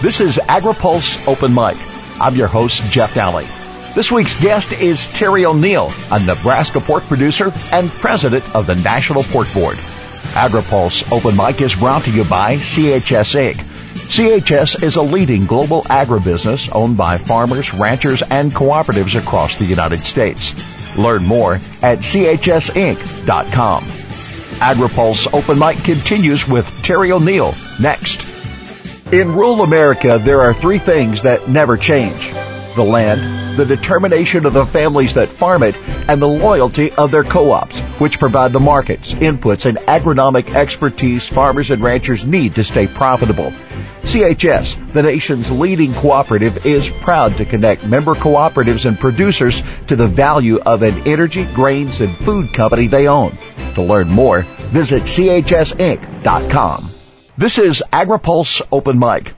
This is AgriPulse Open Mic. I'm your host, Jeff Daly. This week's guest is Terry O'Neel, a Nebraska pork producer and president of the National Pork Board. AgriPulse Open Mic is brought to you by CHS Inc. CHS is a leading global agribusiness owned by farmers, ranchers, and cooperatives across the United States. Learn more at chsinc.com. AgriPulse Open Mic continues with Terry O'Neel next. In rural America, there are three things that never change. The land, the determination of the families that farm it, and the loyalty of their co-ops, which provide the markets, inputs, and agronomic expertise farmers and ranchers need to stay profitable. CHS, the nation's leading cooperative, is proud to connect member cooperatives and producers to the value of an energy, grains, and food company they own. To learn more, visit chsinc.com. This is AgriPulse Open Mic.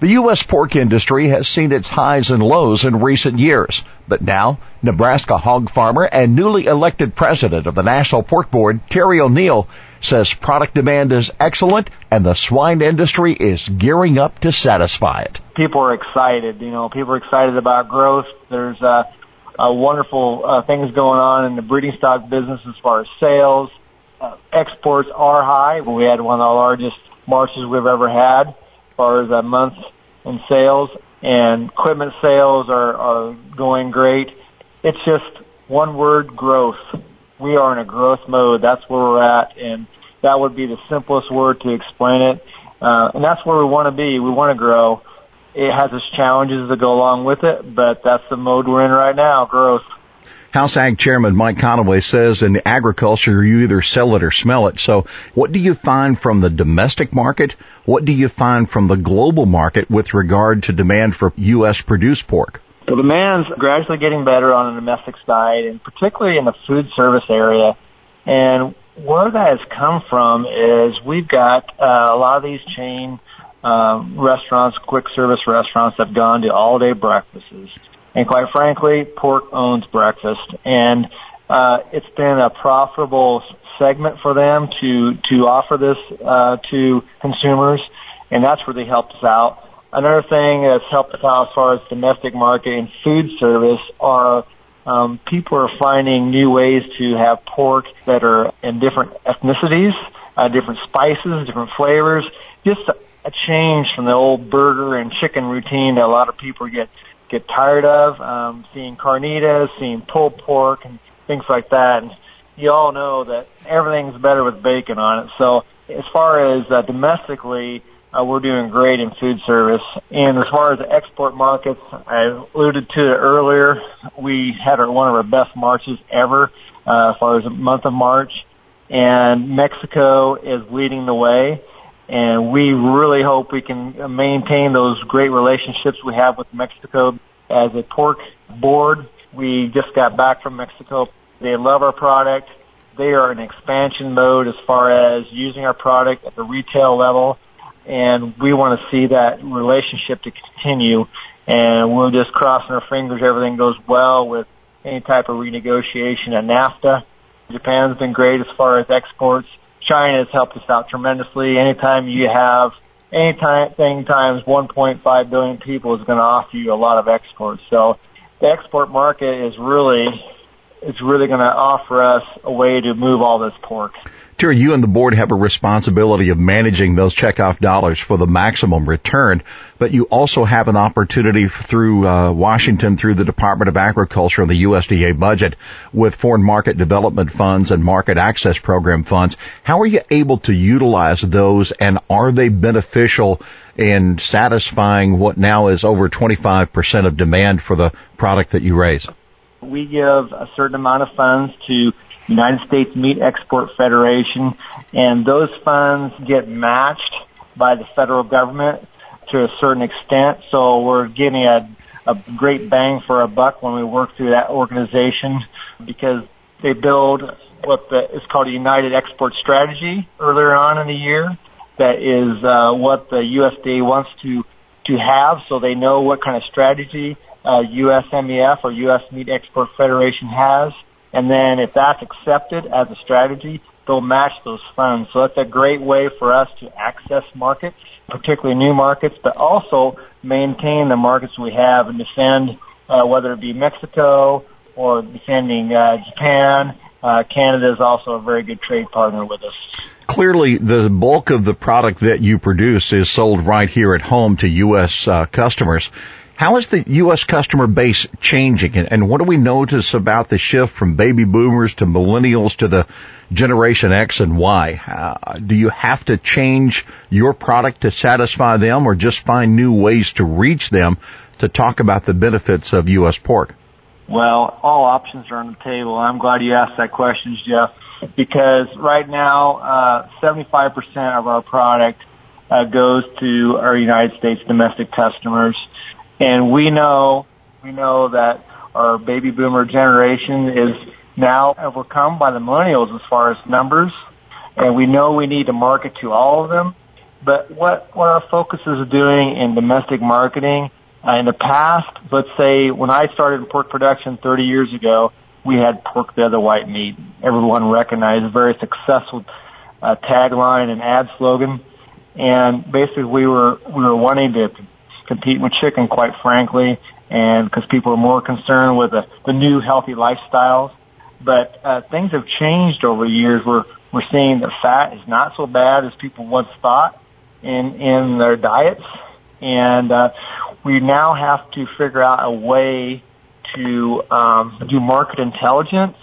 The U.S. pork industry has seen its highs and lows in recent years, but now Nebraska hog farmer and newly elected president of the National Pork Board, Terry O'Neel, says product demand is excellent and the swine industry is gearing up to satisfy it. People are excited. You know, people are excited about growth. There's uh, uh, wonderful uh, things going on in the breeding stock business as far as sales. Uh, exports are high. We had one of the largest marches we've ever had as far as a month in sales and equipment sales are, are going great. It's just one word growth. We are in a growth mode. That's where we're at and that would be the simplest word to explain it. Uh, and that's where we want to be. We want to grow. It has its challenges that go along with it, but that's the mode we're in right now, growth. House Ag Chairman Mike Conaway says in agriculture you either sell it or smell it. So what do you find from the domestic market? What do you find from the global market with regard to demand for U.S. produced pork? The demand's gradually getting better on the domestic side and particularly in the food service area. And where that has come from is we've got uh, a lot of these chain uh, restaurants, quick service restaurants have gone to all day breakfasts and quite frankly, pork owns breakfast. And uh, it's been a profitable segment for them to to offer this uh, to consumers, and that's really helped us out. Another thing that's helped us out as far as domestic market and food service are um, people are finding new ways to have pork that are in different ethnicities, uh, different spices, different flavors. Just a, a change from the old burger and chicken routine that a lot of people get get tired of, um, seeing carnitas, seeing pulled pork and things like that. And you all know that everything's better with bacon on it. So as far as uh, domestically, uh, we're doing great in food service. And as far as the export markets, I alluded to it earlier. We had our, one of our best marches ever, uh, as far as the month of March. And Mexico is leading the way and we really hope we can maintain those great relationships we have with Mexico as a pork board. We just got back from Mexico. They love our product. They are in expansion mode as far as using our product at the retail level, and we want to see that relationship to continue. And we're just crossing our fingers everything goes well with any type of renegotiation at NAFTA. Japan's been great as far as exports China has helped us out tremendously. Anytime you have anything times 1.5 billion people is going to offer you a lot of exports. So the export market is really is really going to offer us a way to move all this pork. Terry, you and the board have a responsibility of managing those checkoff dollars for the maximum return, but you also have an opportunity through uh, Washington, through the Department of Agriculture and the USDA budget with foreign market development funds and market access program funds. How are you able to utilize those and are they beneficial in satisfying what now is over 25% of demand for the product that you raise? We give a certain amount of funds to United States Meat Export Federation, and those funds get matched by the federal government to a certain extent. So we're getting a, a great bang for a buck when we work through that organization because they build what the, is called a Unified Export Strategy earlier on in the year. That is uh, what the USDA wants to to have, so they know what kind of strategy uh, USMEF or U.S. Meat Export Federation has. And then if that's accepted as a strategy, they'll match those funds. So that's a great way for us to access markets particularly new markets, but also maintain the markets we have and defend, uh, whether it be Mexico or defending uh, Japan. Uh, Canada is also a very good trade partner with us. Clearly, the bulk of the product that you produce is sold right here at home to U.S. Uh, customers. How is the U.S. customer base changing, and what do we notice about the shift from baby boomers to millennials to the Generation X and Y? Uh, do you have to change your product to satisfy them, or just find new ways to reach them to talk about the benefits of U.S. pork? Well, all options are on the table. I'm glad you asked that question, Jeff, because right now, uh, 75% of our product uh, goes to our United States domestic customers. And we know, we know that our baby boomer generation is now overcome by the millennials as far as numbers. And we know we need to market to all of them. But what, what our focus is doing in domestic marketing, uh, in the past, let's say when I started pork production 30 years ago, we had pork the other white meat. Everyone recognized a very successful uh, tagline and ad slogan. And basically we were, we were wanting to compete with chicken, quite frankly, and because people are more concerned with the, the new healthy lifestyles. But uh, things have changed over the years. We're we're seeing that fat is not so bad as people once thought in in their diets, and uh, we now have to figure out a way to um, do market intelligence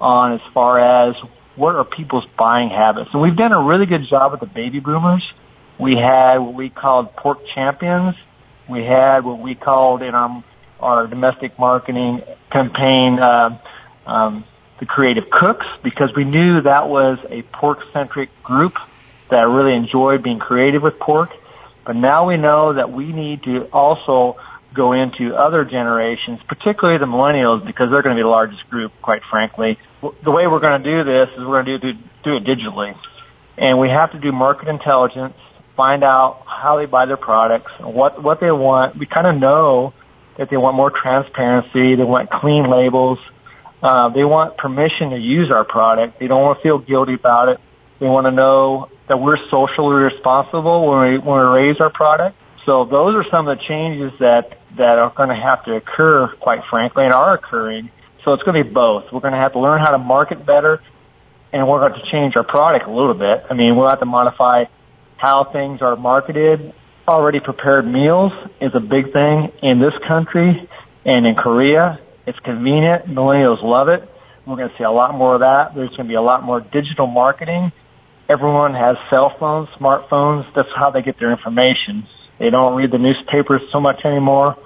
on as far as what are people's buying habits. And we've done a really good job with the baby boomers. We had what we called pork champions we had what we called in our, our domestic marketing campaign uh, um, the creative cooks because we knew that was a pork centric group that really enjoyed being creative with pork. But now we know that we need to also go into other generations, particularly the millennials, because they're going to be the largest group, quite frankly. The way we're going to do this is we're going to do, do it digitally. And we have to do market intelligence find out how they buy their products, what what they want. We kind of know that they want more transparency. They want clean labels. Uh, they want permission to use our product. They don't want to feel guilty about it. They want to know that we're socially responsible when we when we raise our product. So those are some of the changes that that are going to have to occur, quite frankly, and are occurring. So it's going to be both. We're going to have to learn how to market better, and we're going to change our product a little bit. I mean, we'll have to modify how things are marketed. Already prepared meals is a big thing in this country and in Korea. It's convenient. Millennials love it. We're going to see a lot more of that. There's going to be a lot more digital marketing. Everyone has cell phones, smartphones. That's how they get their information. They don't read the newspapers so much anymore.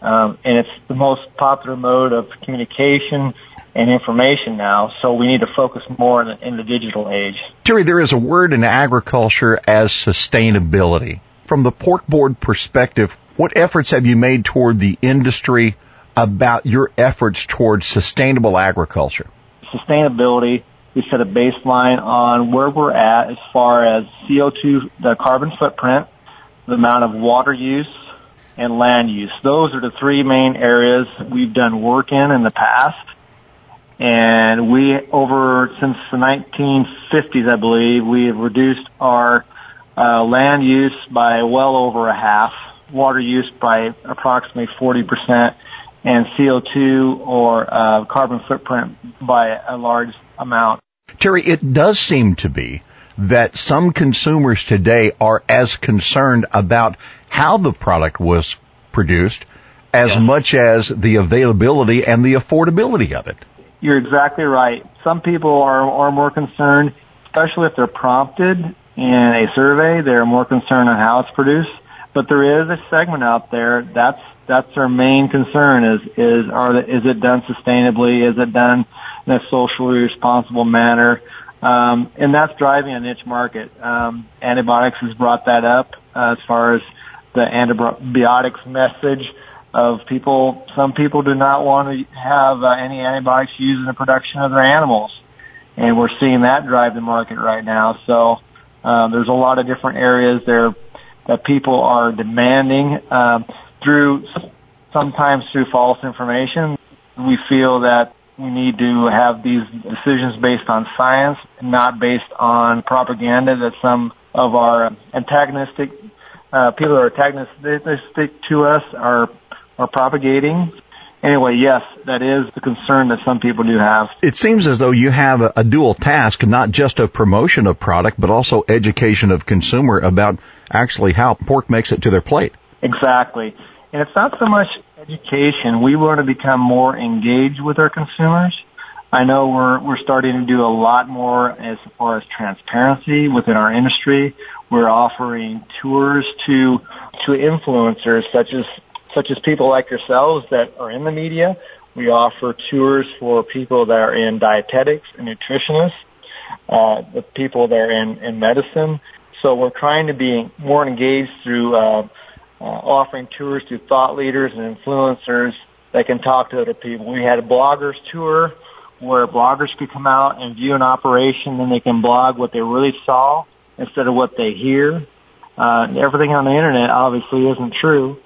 Um, and it's the most popular mode of communication and information now, so we need to focus more in the, in the digital age. Terry, there is a word in agriculture as sustainability. From the pork board perspective, what efforts have you made toward the industry about your efforts towards sustainable agriculture? Sustainability, we set a baseline on where we're at as far as CO2, the carbon footprint, the amount of water use, and land use. Those are the three main areas we've done work in in the past and we, over since the 1950s, I believe, we have reduced our uh, land use by well over a half, water use by approximately 40%, and CO2 or uh, carbon footprint by a large amount. Terry, it does seem to be that some consumers today are as concerned about how the product was produced as much as the availability and the affordability of it. You're exactly right. Some people are, are more concerned, especially if they're prompted in a survey, they're more concerned on how it's produced. But there is a segment out there that's that's their main concern is is are the, is it done sustainably? Is it done in a socially responsible manner? Um, and that's driving a niche market. Um, antibiotics has brought that up uh, as far as the antibiotics message of people. Some people do not want to have uh, any antibiotics used in the production of their animals, and we're seeing that drive the market right now. So uh, there's a lot of different areas there that people are demanding uh, through sometimes through false information. We feel that we need to have these decisions based on science, not based on propaganda that some of our antagonistic uh, people are stick to us, are are propagating. Anyway, yes, that is the concern that some people do have. It seems as though you have a, a dual task, not just a promotion of product, but also education of consumer about actually how pork makes it to their plate. Exactly. And it's not so much education. We want to become more engaged with our consumers. I know we're we're starting to do a lot more as far as transparency within our industry. We're offering tours to to influencers such as such as people like yourselves that are in the media. We offer tours for people that are in dietetics and nutritionists, uh, the people that are in, in medicine. So we're trying to be more engaged through uh, uh, offering tours to thought leaders and influencers that can talk to other people. We had a bloggers tour where bloggers could come out and view an operation and they can blog what they really saw instead of what they hear. Uh, everything on the internet obviously isn't true.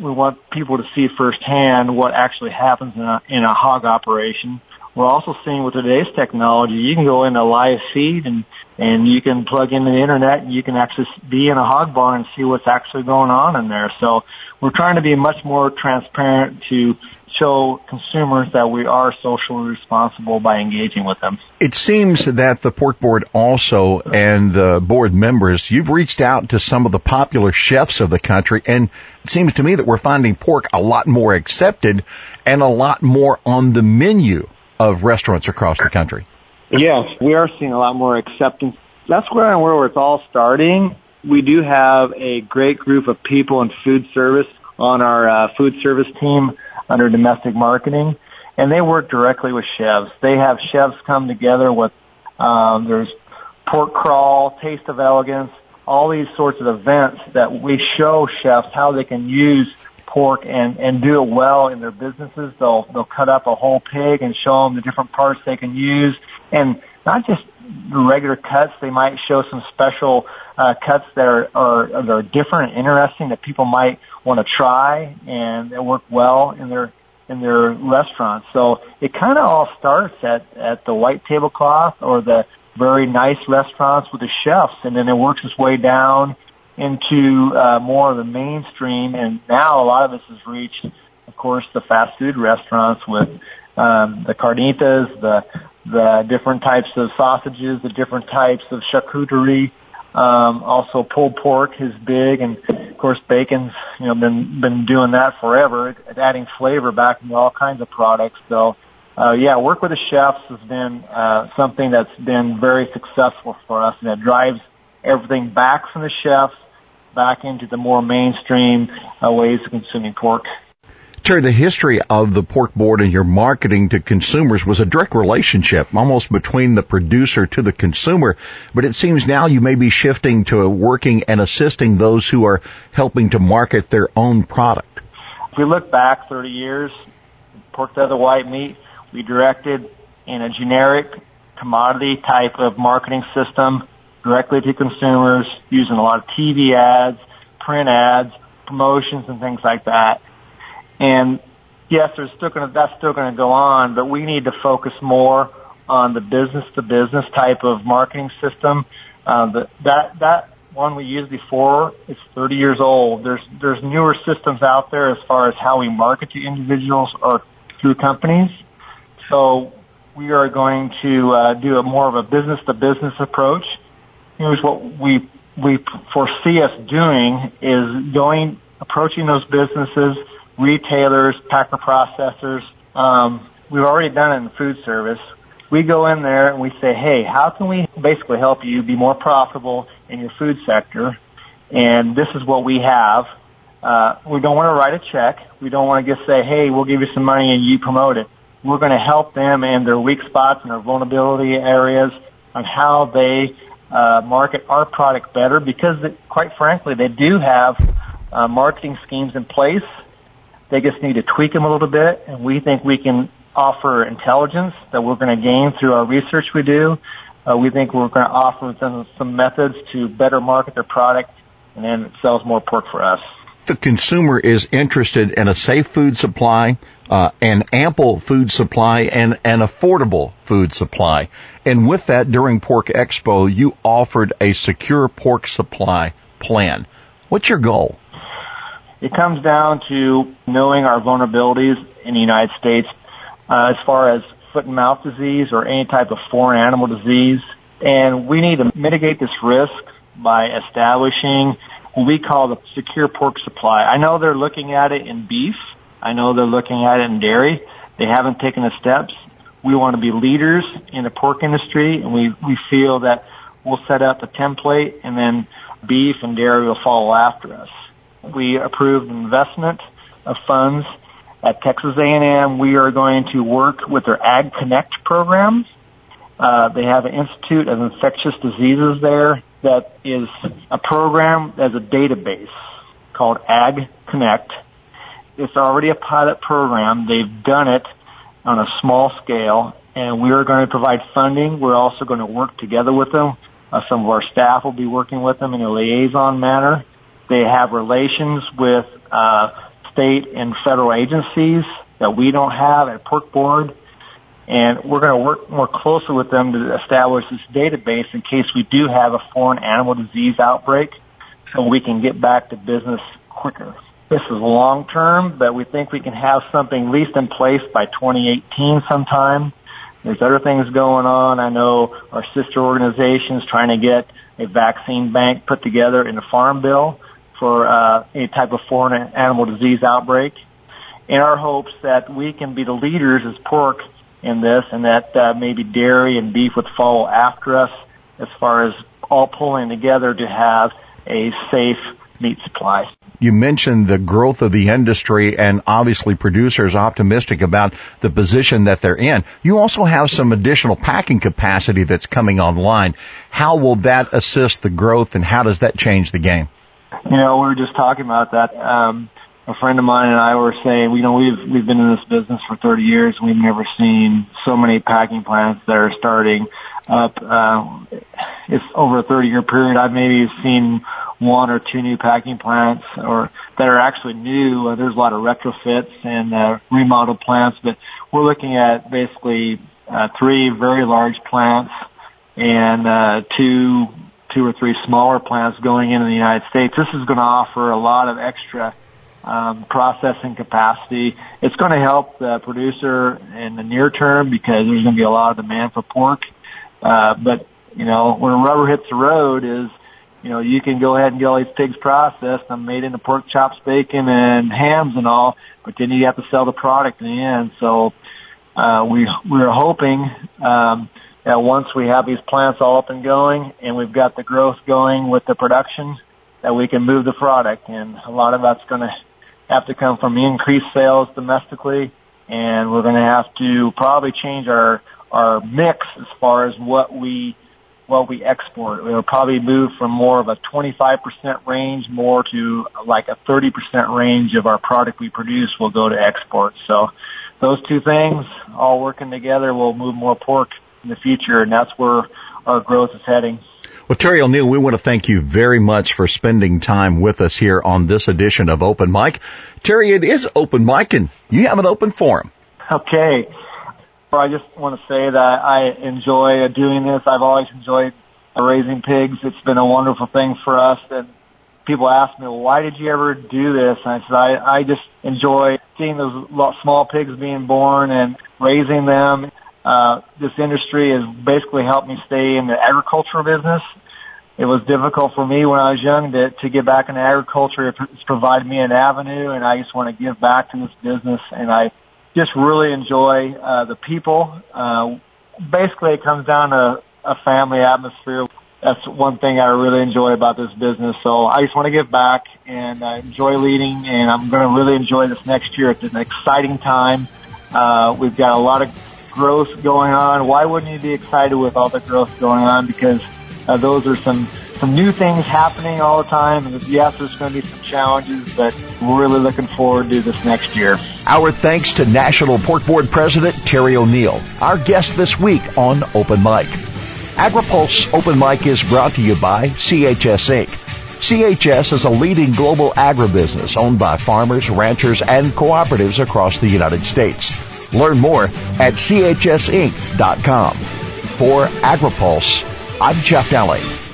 We want people to see firsthand what actually happens in a, in a hog operation. We're also seeing with today's technology, you can go in a live feed and and you can plug into the internet and you can actually be in a hog barn and see what's actually going on in there. So we're trying to be much more transparent to show consumers that we are socially responsible by engaging with them. It seems that the pork board also and the board members, you've reached out to some of the popular chefs of the country and it seems to me that we're finding pork a lot more accepted and a lot more on the menu of restaurants across the country. Yes, we are seeing a lot more acceptance. That's where where it's all starting. We do have a great group of people in food service on our uh, food service team under domestic marketing, and they work directly with chefs. They have chefs come together with um, there's pork crawl, taste of elegance, all these sorts of events that we show chefs how they can use pork and and do it well in their businesses. They'll they'll cut up a whole pig and show them the different parts they can use, and not just regular cuts. They might show some special uh, cuts that are, are that are different and interesting that people might want to try and that work well in their in their restaurants. So it kind of all starts at at the white tablecloth or the very nice restaurants with the chefs, and then it works its way down into uh, more of the mainstream. And now a lot of this has reached, of course, the fast food restaurants with um, the carnitas, the the different types of sausages, the different types of charcuterie. Um, also, pulled pork is big, and of course, bacon's you know been been doing that forever, adding flavor back into all kinds of products. So, uh, yeah, work with the chefs has been uh, something that's been very successful for us, and it drives everything back from the chefs back into the more mainstream uh, ways of consuming pork. Terry, the history of the pork board and your marketing to consumers was a direct relationship, almost between the producer to the consumer. But it seems now you may be shifting to working and assisting those who are helping to market their own product. If we look back 30 years, pork to other white meat, we directed in a generic commodity type of marketing system directly to consumers using a lot of TV ads, print ads, promotions and things like that. And yes, there's still going to, that's still going to go on, but we need to focus more on the business to business type of marketing system. Uh, the, that, that one we used before is 30 years old. There's, there's newer systems out there as far as how we market to individuals or through companies. So we are going to uh, do a more of a business to business approach. Here's what we we foresee us doing is going approaching those businesses retailers, packer processors. Um, we've already done it in food service. We go in there and we say, hey, how can we basically help you be more profitable in your food sector? And this is what we have. Uh, we don't want to write a check. We don't want to just say, hey, we'll give you some money and you promote it. We're going to help them in their weak spots and their vulnerability areas on how they uh, market our product better because, quite frankly, they do have uh, marketing schemes in place they just need to tweak them a little bit, and we think we can offer intelligence that we're going to gain through our research we do. Uh, we think we're going to offer them some methods to better market their product, and then it sells more pork for us. The consumer is interested in a safe food supply, uh, an ample food supply, and an affordable food supply. And with that, during Pork Expo, you offered a secure pork supply plan. What's your goal? It comes down to knowing our vulnerabilities in the United States uh, as far as foot and mouth disease or any type of foreign animal disease. And we need to mitigate this risk by establishing what we call the secure pork supply. I know they're looking at it in beef. I know they're looking at it in dairy. They haven't taken the steps. We want to be leaders in the pork industry and we, we feel that we'll set up a template and then beef and dairy will follow after us. We approved investment of funds at Texas A&M. We are going to work with their Ag Connect program. Uh, they have an Institute of Infectious Diseases there that is a program as a database called Ag Connect. It's already a pilot program. They've done it on a small scale and we are going to provide funding. We're also going to work together with them. Uh, some of our staff will be working with them in a liaison manner. They have relations with uh, state and federal agencies that we don't have at Pork Board. And we're going to work more closely with them to establish this database in case we do have a foreign animal disease outbreak so we can get back to business quicker. This is long term, but we think we can have something at least in place by 2018 sometime. There's other things going on. I know our sister organizations trying to get a vaccine bank put together in the Farm Bill for uh, any type of foreign animal disease outbreak. In our hopes that we can be the leaders as pork in this and that uh, maybe dairy and beef would follow after us as far as all pulling together to have a safe meat supply. You mentioned the growth of the industry and obviously producers optimistic about the position that they're in. You also have some additional packing capacity that's coming online. How will that assist the growth and how does that change the game? You know, we were just talking about that. Um, a friend of mine and I were saying, you know, we've we've been in this business for 30 years. and We've never seen so many packing plants that are starting up. Uh, it's over a 30 year period. I've maybe seen one or two new packing plants, or that are actually new. Uh, there's a lot of retrofits and uh, remodeled plants, but we're looking at basically uh, three very large plants and uh, two two or three smaller plants going into the United States. This is going to offer a lot of extra um, processing capacity. It's going to help the producer in the near term because there's going to be a lot of demand for pork. Uh, but you know, when rubber hits the road is, you know, you can go ahead and get all these pigs processed and made into pork chops, bacon, and hams and all, but then you have to sell the product in the end. So, uh, we, we're hoping, um, that once we have these plants all up and going and we've got the growth going with the production, that we can move the product. And a lot of that's going to have to come from increased sales domestically, and we're going to have to probably change our our mix as far as what we what we export. We'll probably move from more of a 25% range more to like a 30% range of our product we produce will go to export. So those two things all working together will move more pork in the future, and that's where our growth is heading. Well, Terry O'Neel, we want to thank you very much for spending time with us here on this edition of Open Mic. Terry, it is open mic and you have an open forum. Okay. Well, I just want to say that I enjoy doing this. I've always enjoyed raising pigs. It's been a wonderful thing for us. And people ask me, well, why did you ever do this? And I said, I, I just enjoy seeing those small pigs being born and raising them uh, this industry has basically helped me stay in the agricultural business. It was difficult for me when I was young to, to get back into agriculture. It's provided me an avenue and I just want to give back to this business and I just really enjoy, uh, the people. Uh, basically it comes down to a family atmosphere. That's one thing I really enjoy about this business. So I just want to give back and I enjoy leading and I'm going to really enjoy this next year. It's an exciting time. Uh, we've got a lot of growth going on. Why wouldn't you be excited with all the growth going on? Because uh, those are some some new things happening all the time. And yes, there's going to be some challenges, but we're really looking forward to this next year. Our thanks to National Pork Board President Terry O'Neel, our guest this week on Open Mic. AgriPulse Open Mic is brought to you by CHS Inc. CHS is a leading global agribusiness owned by farmers, ranchers, and cooperatives across the United States. Learn more at chsinc.com. For AgriPulse, I'm Jeff Daly.